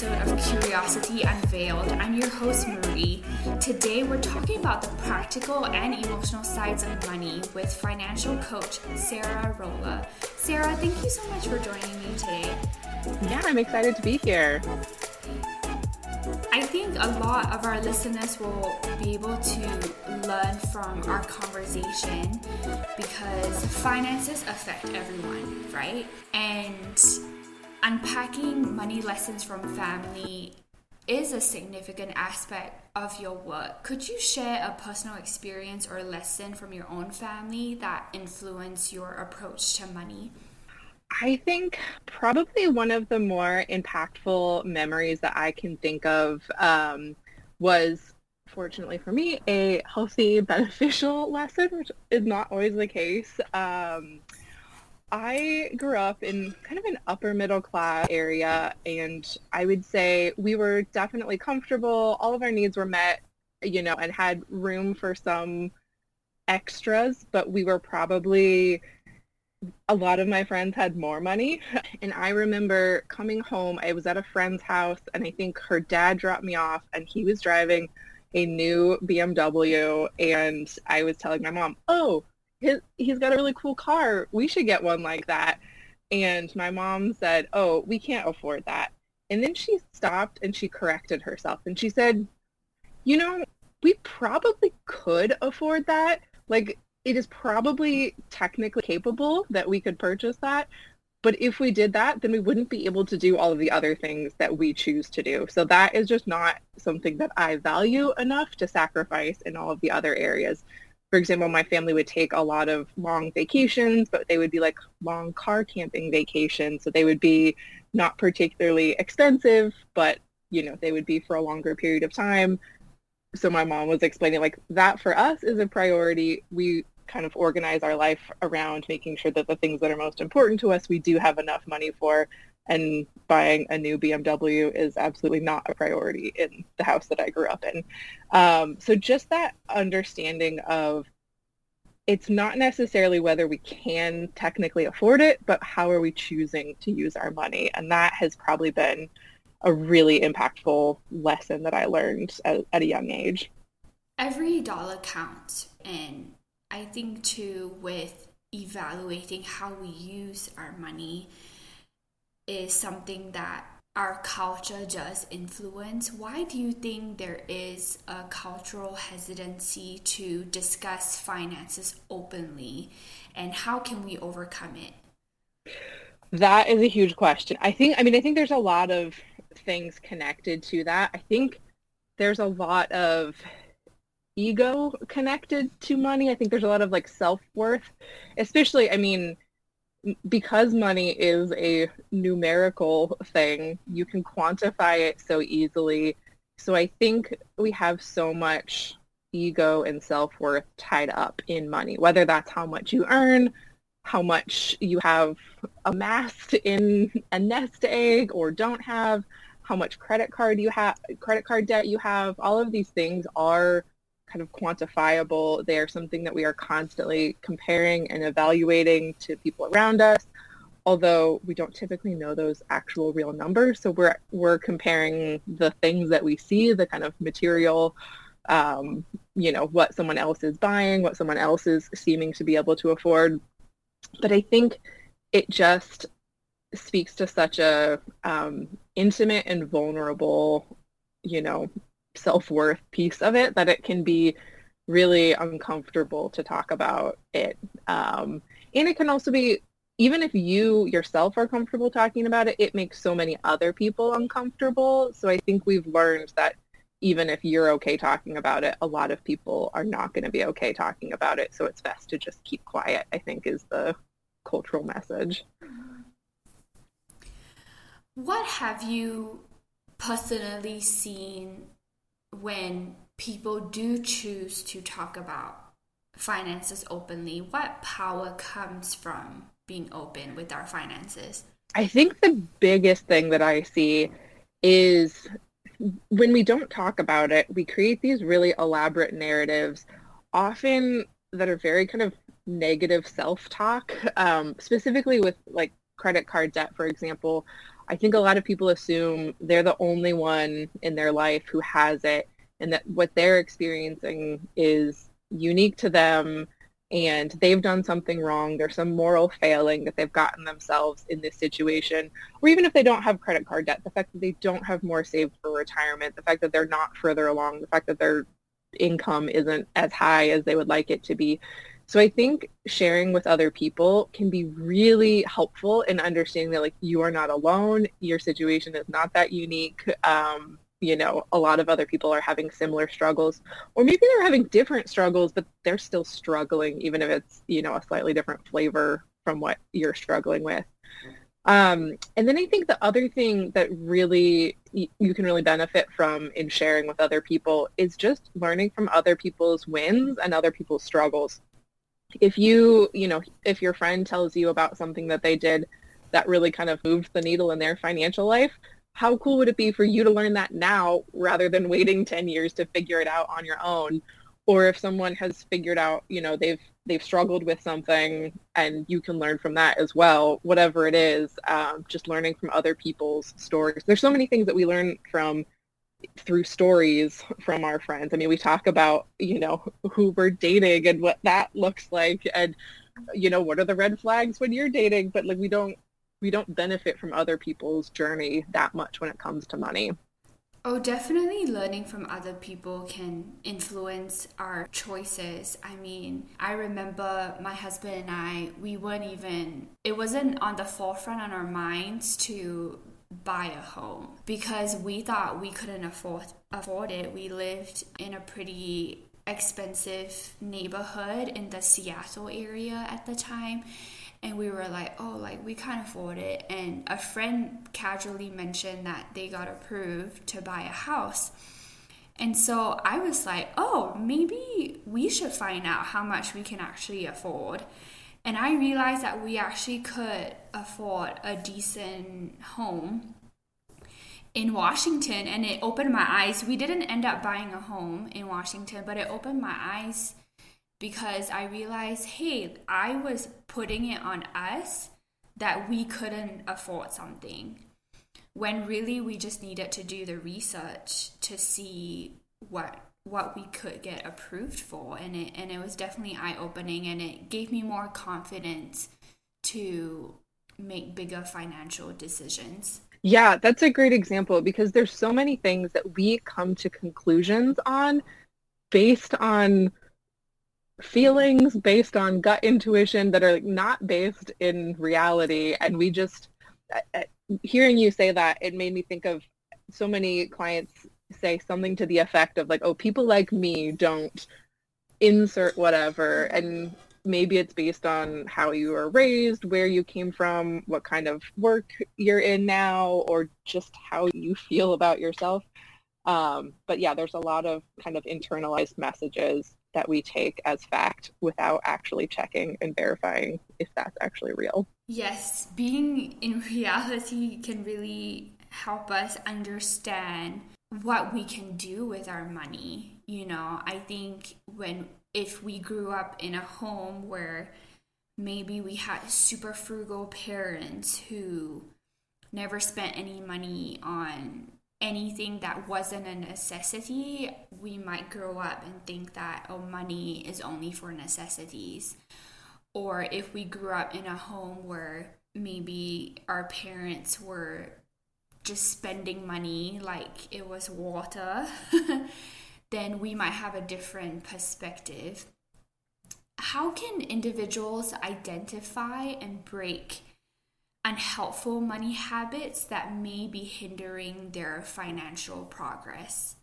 welcome to another episode of Curiosity Unveiled. I'm your host, Marie. Today, we're talking about the practical and emotional sides of money with financial coach Sarah Roller. Sarah, thank you so much for joining me today. Yeah, I'm excited to be here. I think a lot of our listeners will be able to learn from our conversation because finances affect everyone, right? And unpacking money lessons from family is a significant aspect of your work. Could you share a personal experience or lesson from your own family that influenced your approach to money? I think probably one of the more impactful memories that I can think of um, was, fortunately for me, a healthy, beneficial lesson, which is not always the case. Um, I grew up in kind of an upper middle class area, and I would say we were definitely comfortable. All of our needs were met, you know, and had room for some extras, but we were probably a lot of my friends had more money. And I remember coming home, I was at a friend's house and I think her dad dropped me off and he was driving a new BMW and I was telling my mom, oh, his, he's got a really cool car. We should get one like that. And my mom said, oh, we can't afford that. And then she stopped and she corrected herself and she said, you know, we probably could afford that. Like it is probably technically capable that we could purchase that. But if we did that, then we wouldn't be able to do all of the other things that we choose to do. So that is just not something that I value enough to sacrifice in all of the other areas. For example, my family would take a lot of long vacations, but they would be like long car camping vacations. So they would be not particularly expensive, but you know, they would be for a longer period of time. So my mom was explaining like that for us is a priority. We kind of organize our life around making sure that the things that are most important to us we do have enough money for and buying a new BMW is absolutely not a priority in the house that I grew up in. Um, so just that understanding of it's not necessarily whether we can technically afford it, but how are we choosing to use our money? And that has probably been a really impactful lesson that I learned at, at a young age. Every dollar counts and I think too with evaluating how we use our money is something that our culture does influence. Why do you think there is a cultural hesitancy to discuss finances openly and how can we overcome it? That is a huge question. I think I mean I think there's a lot of things connected to that. I think there's a lot of ego connected to money. I think there's a lot of like self-worth, especially, I mean, because money is a numerical thing, you can quantify it so easily. So I think we have so much ego and self-worth tied up in money, whether that's how much you earn, how much you have amassed in a nest egg or don't have, how much credit card you have, credit card debt you have. All of these things are kind of quantifiable. They are something that we are constantly comparing and evaluating to people around us, although we don't typically know those actual real numbers. So we're we're comparing the things that we see, the kind of material, um, you know, what someone else is buying, what someone else is seeming to be able to afford. But I think it just speaks to such a um, intimate and vulnerable, you know, self-worth piece of it that it can be really uncomfortable to talk about it. Um, and it can also be, even if you yourself are comfortable talking about it, it makes so many other people uncomfortable. So I think we've learned that even if you're okay talking about it, a lot of people are not going to be okay talking about it. So it's best to just keep quiet, I think is the cultural message. What have you personally seen when people do choose to talk about finances openly, what power comes from being open with our finances? I think the biggest thing that I see is when we don't talk about it, we create these really elaborate narratives, often that are very kind of negative self-talk, um, specifically with like credit card debt, for example. I think a lot of people assume they're the only one in their life who has it and that what they're experiencing is unique to them and they've done something wrong. There's some moral failing that they've gotten themselves in this situation. Or even if they don't have credit card debt, the fact that they don't have more saved for retirement, the fact that they're not further along, the fact that their income isn't as high as they would like it to be. So I think sharing with other people can be really helpful in understanding that like you are not alone. Your situation is not that unique. Um, you know, a lot of other people are having similar struggles, or maybe they're having different struggles, but they're still struggling, even if it's, you know, a slightly different flavor from what you're struggling with. Um, and then I think the other thing that really you can really benefit from in sharing with other people is just learning from other people's wins and other people's struggles. If you, you know, if your friend tells you about something that they did that really kind of moved the needle in their financial life, how cool would it be for you to learn that now rather than waiting 10 years to figure it out on your own? Or if someone has figured out, you know, they've they've struggled with something and you can learn from that as well, whatever it is, um, just learning from other people's stories. There's so many things that we learn from through stories from our friends. I mean, we talk about, you know, who we're dating and what that looks like and, you know, what are the red flags when you're dating, but like we don't we don't benefit from other people's journey that much when it comes to money. Oh, definitely learning from other people can influence our choices. I mean, I remember my husband and I, we weren't even, it wasn't on the forefront on our minds to buy a home because we thought we couldn't afford afford it. We lived in a pretty expensive neighborhood in the Seattle area at the time and we were like, oh, like we can't afford it. And a friend casually mentioned that they got approved to buy a house. And so I was like, oh, maybe we should find out how much we can actually afford. And I realized that we actually could afford a decent home in Washington and it opened my eyes. We didn't end up buying a home in Washington, but it opened my eyes because I realized, hey, I was putting it on us that we couldn't afford something when really we just needed to do the research to see what what we could get approved for and it and it was definitely eye-opening and it gave me more confidence to make bigger financial decisions. Yeah, that's a great example because there's so many things that we come to conclusions on based on feelings based on gut intuition that are not based in reality and we just hearing you say that it made me think of so many clients say something to the effect of like oh people like me don't insert whatever and maybe it's based on how you were raised where you came from what kind of work you're in now or just how you feel about yourself um, but yeah there's a lot of kind of internalized messages that we take as fact without actually checking and verifying if that's actually real. Yes, being in reality can really help us understand what we can do with our money. You know, I think when if we grew up in a home where maybe we had super frugal parents who never spent any money on anything that wasn't a necessity, we might grow up and think that, oh, money is only for necessities. Or if we grew up in a home where maybe our parents were just spending money like it was water, then we might have a different perspective. How can individuals identify and break unhelpful money habits that may be hindering their financial progress?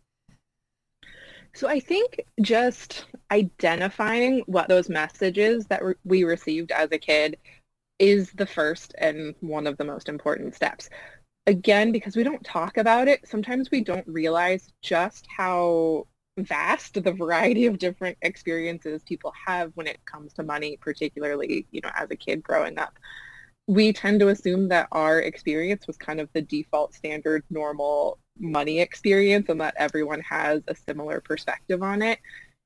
So I think just identifying what those messages that we received as a kid is the first and one of the most important steps. Again, because we don't talk about it, sometimes we don't realize just how vast the variety of different experiences people have when it comes to money, particularly, you know, as a kid growing up. We tend to assume that our experience was kind of the default standard normal money experience and that everyone has a similar perspective on it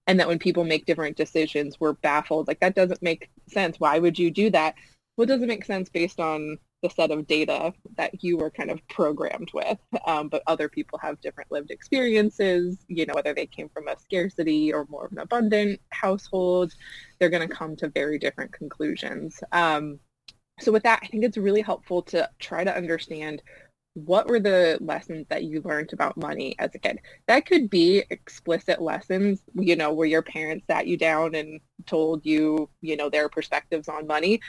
and that when people make different decisions we're baffled. Like that doesn't make sense. Why would you do that? Well it doesn't make sense based on the set of data that you were kind of programmed with. Um, but other people have different lived experiences, you know, whether they came from a scarcity or more of an abundant household, they're going to come to very different conclusions. Um, so with that, I think it's really helpful to try to understand what were the lessons that you learned about money as a kid? That could be explicit lessons, you know, where your parents sat you down and told you, you know, their perspectives on money.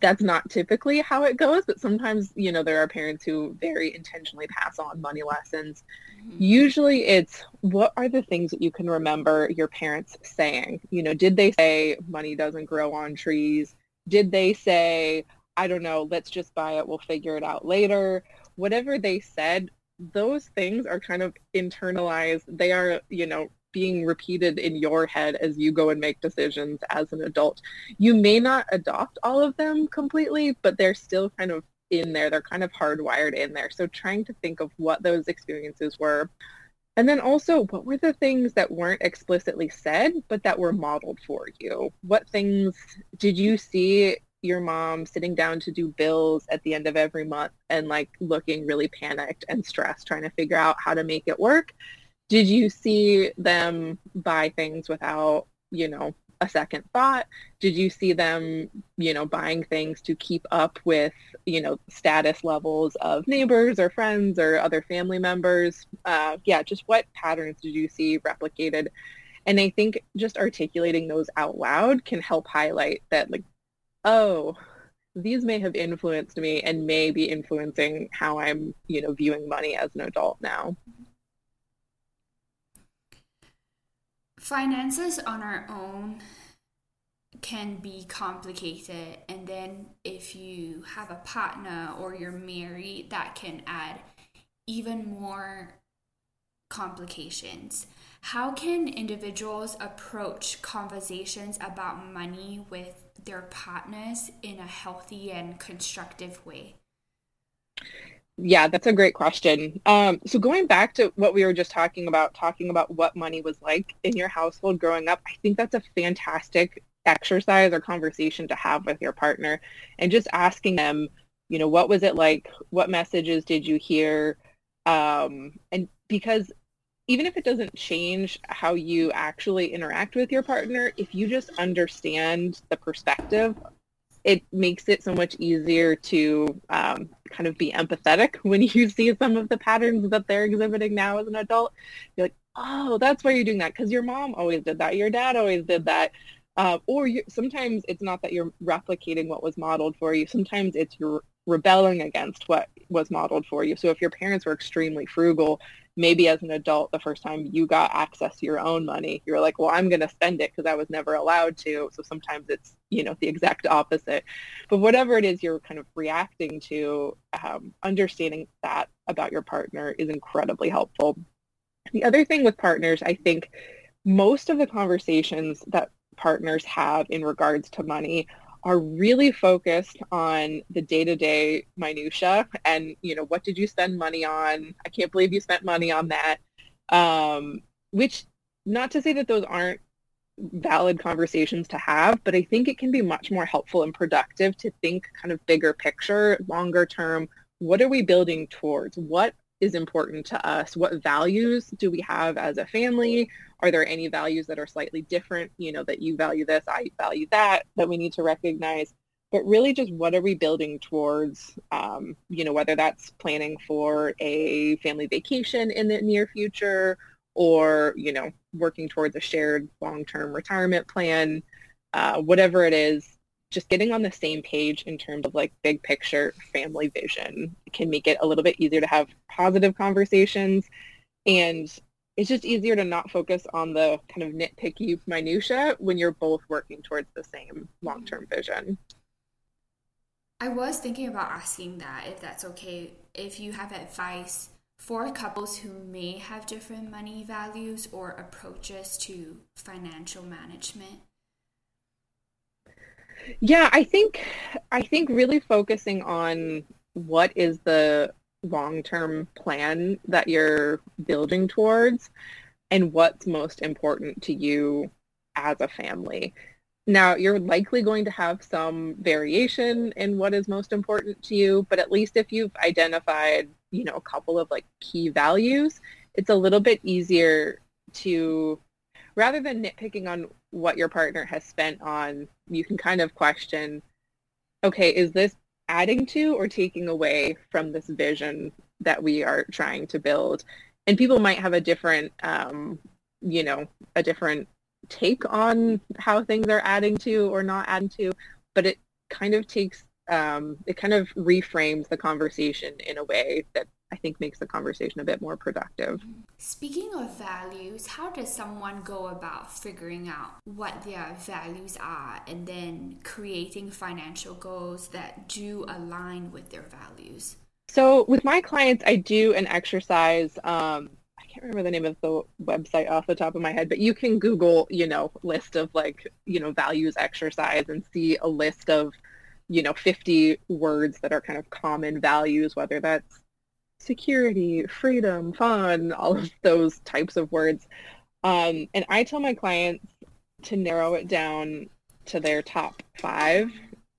That's not typically how it goes, but sometimes, you know, there are parents who very intentionally pass on money lessons. Mm-hmm. Usually it's what are the things that you can remember your parents saying? You know, did they say money doesn't grow on trees? Did they say, I don't know, let's just buy it, we'll figure it out later? whatever they said, those things are kind of internalized. They are, you know, being repeated in your head as you go and make decisions as an adult. You may not adopt all of them completely, but they're still kind of in there. They're kind of hardwired in there. So trying to think of what those experiences were. And then also, what were the things that weren't explicitly said, but that were modeled for you? What things did you see your mom sitting down to do bills at the end of every month and like looking really panicked and stressed trying to figure out how to make it work did you see them buy things without you know a second thought? Did you see them you know buying things to keep up with you know status levels of neighbors or friends or other family members? Uh, yeah just what patterns did you see replicated? And i think just articulating those out loud can help highlight that like oh, these may have influenced me and may be influencing how I'm, you know, viewing money as an adult now. Finances on our own can be complicated and then if you have a partner or you're married that can add even more complications. How can individuals approach conversations about money with their partners in a healthy and constructive way? Yeah, that's a great question. Um, so going back to what we were just talking about, talking about what money was like in your household growing up, I think that's a fantastic exercise or conversation to have with your partner and just asking them, you know, what was it like? What messages did you hear? Um, and because even if it doesn't change how you actually interact with your partner, if you just understand the perspective, it makes it so much easier to um, kind of be empathetic when you see some of the patterns that they're exhibiting now as an adult. You're like, oh, that's why you're doing that because your mom always did that, your dad always did that. Uh, or you, sometimes it's not that you're replicating what was modeled for you. Sometimes it's you're rebelling against what was modeled for you. So if your parents were extremely frugal, maybe as an adult, the first time you got access to your own money, you're like, well, I'm going to spend it because I was never allowed to. So sometimes it's, you know, the exact opposite. But whatever it is you're kind of reacting to, um, understanding that about your partner is incredibly helpful. The other thing with partners, I think most of the conversations that partners have in regards to money are really focused on the day-to-day minutia and you know what did you spend money on? I can't believe you spent money on that. Um, which not to say that those aren't valid conversations to have but i think it can be much more helpful and productive to think kind of bigger picture longer term. What are we building towards? What is important to us what values do we have as a family are there any values that are slightly different, you know, that you value this, I value that, that we need to recognize? But really just what are we building towards, um, you know, whether that's planning for a family vacation in the near future or, you know, working towards a shared long-term retirement plan, uh, whatever it is, just getting on the same page in terms of like big picture family vision can make it a little bit easier to have positive conversations and it's just easier to not focus on the kind of nitpicky minutia when you're both working towards the same long-term vision. I was thinking about asking that if that's okay if you have advice for couples who may have different money values or approaches to financial management. Yeah, I think I think really focusing on what is the long-term plan that you're building towards and what's most important to you as a family. Now, you're likely going to have some variation in what is most important to you, but at least if you've identified, you know, a couple of like key values, it's a little bit easier to rather than nitpicking on what your partner has spent on, you can kind of question, okay, is this adding to or taking away from this vision that we are trying to build? And people might have a different, um, you know, a different take on how things are adding to or not adding to, but it kind of takes, um, it kind of reframes the conversation in a way that I think makes the conversation a bit more productive. Speaking of values, how does someone go about figuring out what their values are and then creating financial goals that do align with their values? So with my clients, I do an exercise. Um, I can't remember the name of the website off the top of my head, but you can Google, you know, list of like, you know, values exercise and see a list of, you know, 50 words that are kind of common values, whether that's security, freedom, fun, all of those types of words. Um, and I tell my clients to narrow it down to their top five.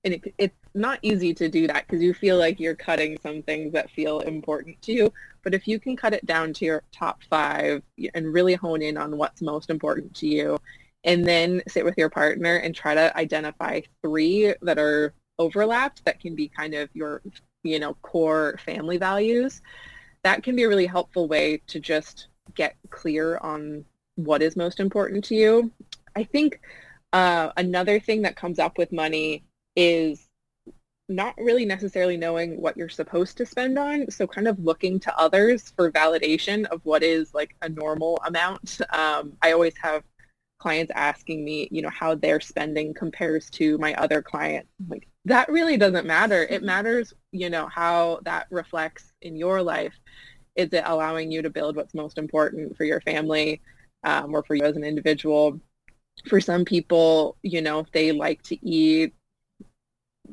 And it, it's not easy to do that because you feel like you're cutting some things that feel important to you. But if you can cut it down to your top five and really hone in on what's most important to you, and then sit with your partner and try to identify three that are overlapped that can be kind of your, you know, core family values, that can be a really helpful way to just get clear on what is most important to you. I think uh, another thing that comes up with money is not really necessarily knowing what you're supposed to spend on. So kind of looking to others for validation of what is like a normal amount. Um, I always have clients asking me, you know, how their spending compares to my other client. Like that really doesn't matter. It matters, you know, how that reflects in your life. Is it allowing you to build what's most important for your family um, or for you as an individual? For some people, you know, if they like to eat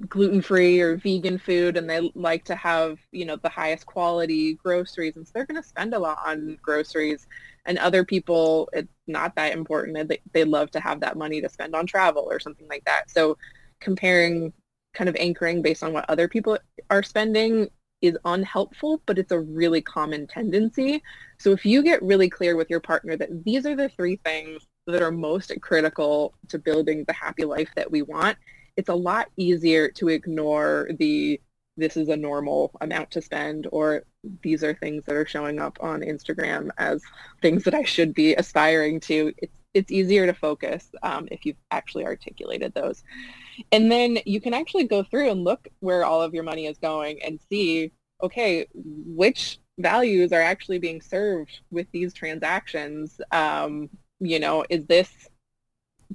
gluten-free or vegan food and they like to have, you know, the highest quality groceries and so they're going to spend a lot on groceries and other people it's not that important and they, they love to have that money to spend on travel or something like that. So comparing kind of anchoring based on what other people are spending is unhelpful, but it's a really common tendency. So if you get really clear with your partner that these are the three things that are most critical to building the happy life that we want, it's a lot easier to ignore the this is a normal amount to spend or these are things that are showing up on Instagram as things that I should be aspiring to. It's it's easier to focus um, if you've actually articulated those. And then you can actually go through and look where all of your money is going and see, okay, which values are actually being served with these transactions. Um, you know, is this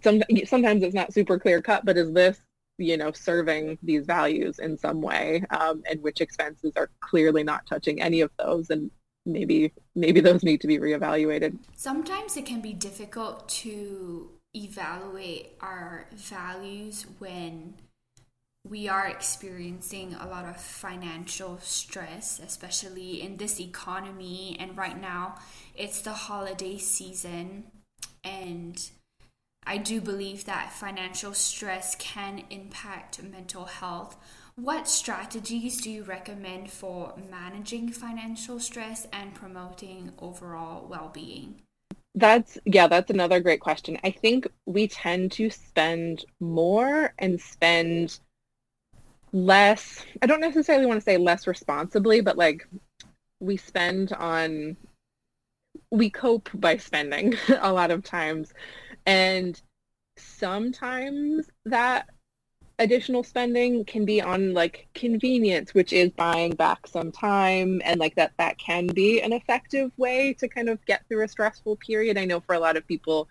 some, sometimes it's not super clear cut, but is this you know, serving these values in some way, um, and which expenses are clearly not touching any of those, and maybe maybe those need to be reevaluated. Sometimes it can be difficult to evaluate our values when we are experiencing a lot of financial stress, especially in this economy. And right now, it's the holiday season, and I do believe that financial stress can impact mental health. What strategies do you recommend for managing financial stress and promoting overall well being? That's, yeah, that's another great question. I think we tend to spend more and spend less. I don't necessarily want to say less responsibly, but like we spend on, we cope by spending a lot of times. And sometimes that additional spending can be on like convenience, which is buying back some time and like that that can be an effective way to kind of get through a stressful period. I know for a lot of people,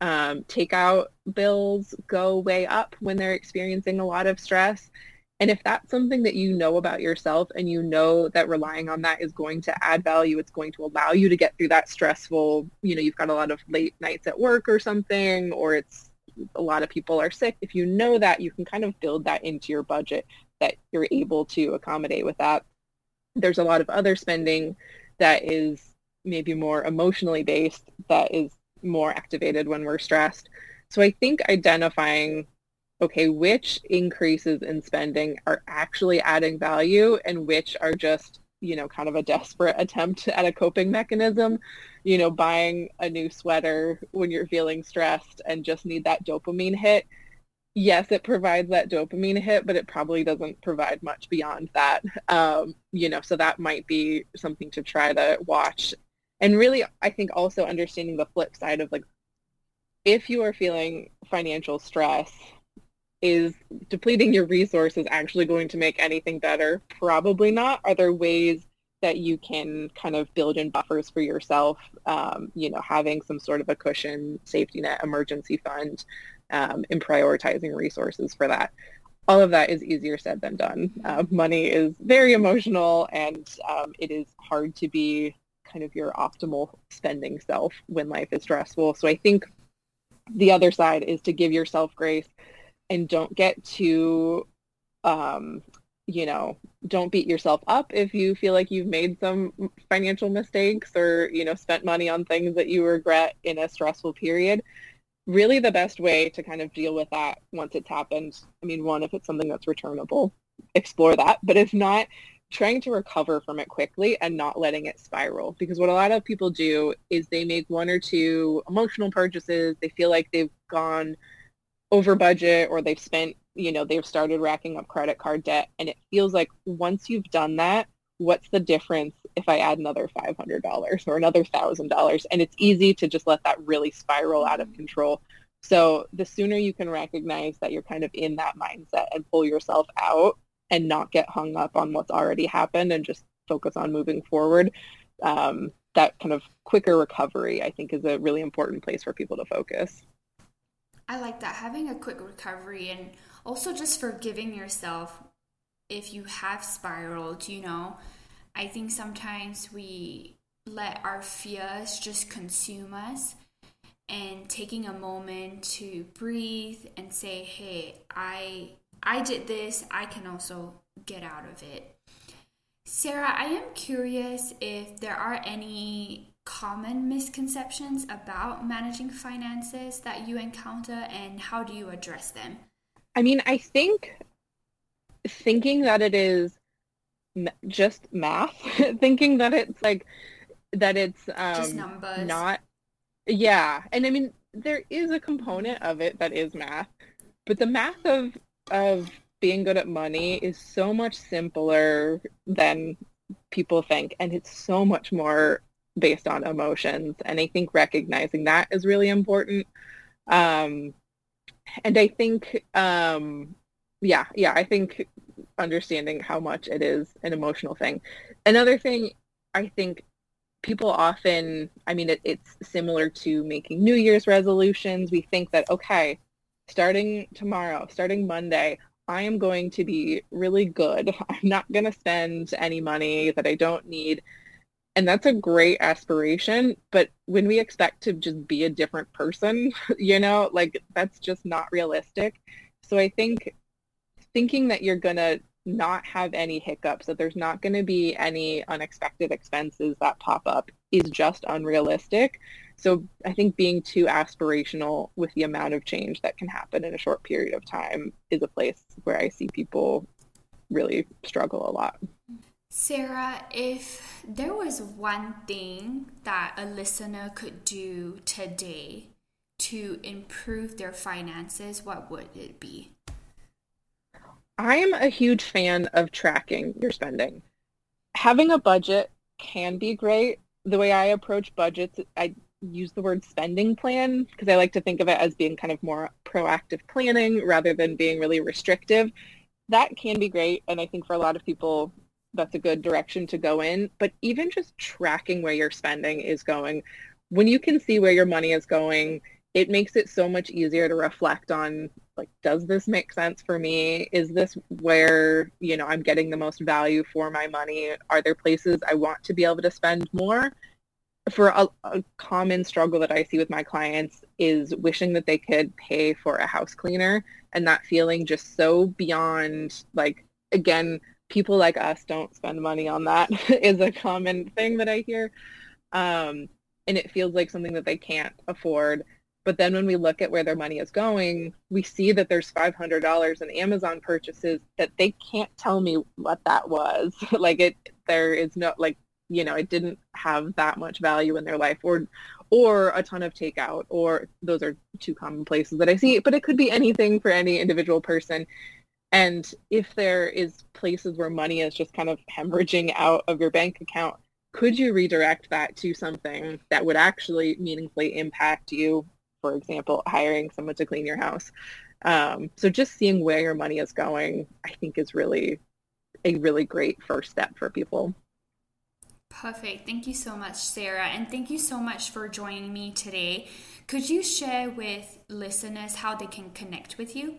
um, takeout bills go way up when they're experiencing a lot of stress. And if that's something that you know about yourself and you know that relying on that is going to add value, it's going to allow you to get through that stressful, you know, you've got a lot of late nights at work or something, or it's a lot of people are sick. If you know that, you can kind of build that into your budget that you're able to accommodate with that. There's a lot of other spending that is maybe more emotionally based that is more activated when we're stressed. So I think identifying okay, which increases in spending are actually adding value and which are just, you know, kind of a desperate attempt at a coping mechanism, you know, buying a new sweater when you're feeling stressed and just need that dopamine hit. Yes, it provides that dopamine hit, but it probably doesn't provide much beyond that. Um, you know, so that might be something to try to watch. And really, I think also understanding the flip side of like, if you are feeling financial stress, is depleting your resources actually going to make anything better? Probably not. Are there ways that you can kind of build in buffers for yourself? Um, you know, having some sort of a cushion, safety net, emergency fund, um, and prioritizing resources for that. All of that is easier said than done. Uh, money is very emotional, and um, it is hard to be kind of your optimal spending self when life is stressful. So I think the other side is to give yourself grace and don't get too um, you know, don't beat yourself up if you feel like you've made some financial mistakes or, you know, spent money on things that you regret in a stressful period. Really the best way to kind of deal with that once it's happened. I mean, one, if it's something that's returnable, explore that. But if not, trying to recover from it quickly and not letting it spiral. Because what a lot of people do is they make one or two emotional purchases. They feel like they've gone over budget or they've spent, you know, they've started racking up credit card debt. And it feels like once you've done that, what's the difference if I add another $500 or another $1,000? And it's easy to just let that really spiral out of control. So the sooner you can recognize that you're kind of in that mindset and pull yourself out and not get hung up on what's already happened and just focus on moving forward, um, that kind of quicker recovery, I think, is a really important place for people to focus. I like that. Having a quick recovery and also just forgiving yourself if you have spiraled, you know. I think sometimes we let our fears just consume us and taking a moment to breathe and say, "Hey, I I did this. I can also get out of it." Sarah, I am curious if there are any common misconceptions about managing finances that you encounter and how do you address them? I mean, I think thinking that it is just math, thinking that it's like that it's um, numbers not yeah. And I mean, there is a component of it that is math, but the math of of being good at money is so much simpler than people think and it's so much more based on emotions. And I think recognizing that is really important. Um, and I think, um, yeah, yeah, I think understanding how much it is an emotional thing. Another thing, I think people often, I mean, it, it's similar to making New Year's resolutions. We think that, okay, starting tomorrow, starting Monday, I am going to be really good. I'm not going to spend any money that I don't need and that's a great aspiration but when we expect to just be a different person you know like that's just not realistic. So i think thinking that you're going to not have any hiccups that there's not going to be any unexpected expenses that pop up is just unrealistic. So i think being too aspirational with the amount of change that can happen in a short period of time is a place where i see people really struggle a lot Sarah, if there was one thing that a listener could do today to improve their finances, what would it be? I'm a huge fan of tracking your spending. Having a budget can be great. The way I approach budgets, I use the word spending plan because I like to think of it as being kind of more proactive planning rather than being really restrictive. That can be great. And I think for a lot of people, that's a good direction to go in. But even just tracking where your spending is going, when you can see where your money is going, it makes it so much easier to reflect on like, does this make sense for me? Is this where, you know, I'm getting the most value for my money? Are there places I want to be able to spend more? For a, a common struggle that I see with my clients is wishing that they could pay for a house cleaner and that feeling just so beyond like, again, people like us don't spend money on that is a common thing that I hear. Um, and it feels like something that they can't afford. But then when we look at where their money is going, we see that there's $500 in Amazon purchases that they can't tell me what that was. like it, there is no, like, you know, it didn't have that much value in their life or, or a ton of takeout, or those are two common places that I see, but it could be anything for any individual person. And if there is places where money is just kind of hemorrhaging out of your bank account, could you redirect that to something that would actually meaningfully impact you for example, hiring someone to clean your house. Um, so just seeing where your money is going, I think is really a really great first step for people. Perfect. Thank you so much, Sarah. And thank you so much for joining me today. Could you share with listeners how they can connect with you?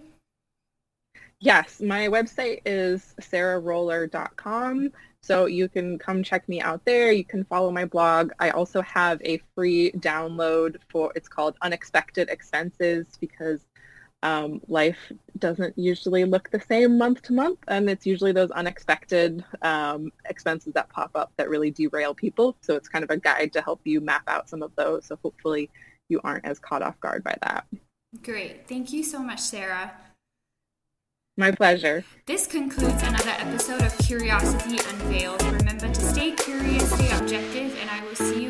Yes, my website is sarahroller.com. So you can come check me out there. You can follow my blog. I also have a free download for, it's called Unexpected Expenses because um, life doesn't usually look the same month to month. And it's usually those unexpected um, expenses that pop up that really derail people. So it's kind of a guide to help you map out some of those. So hopefully you aren't as caught off guard by that. Great. Thank you so much, Sarah. My pleasure. This concludes another episode of Curiosity Unveiled. Remember to stay curious, stay objective, and I will see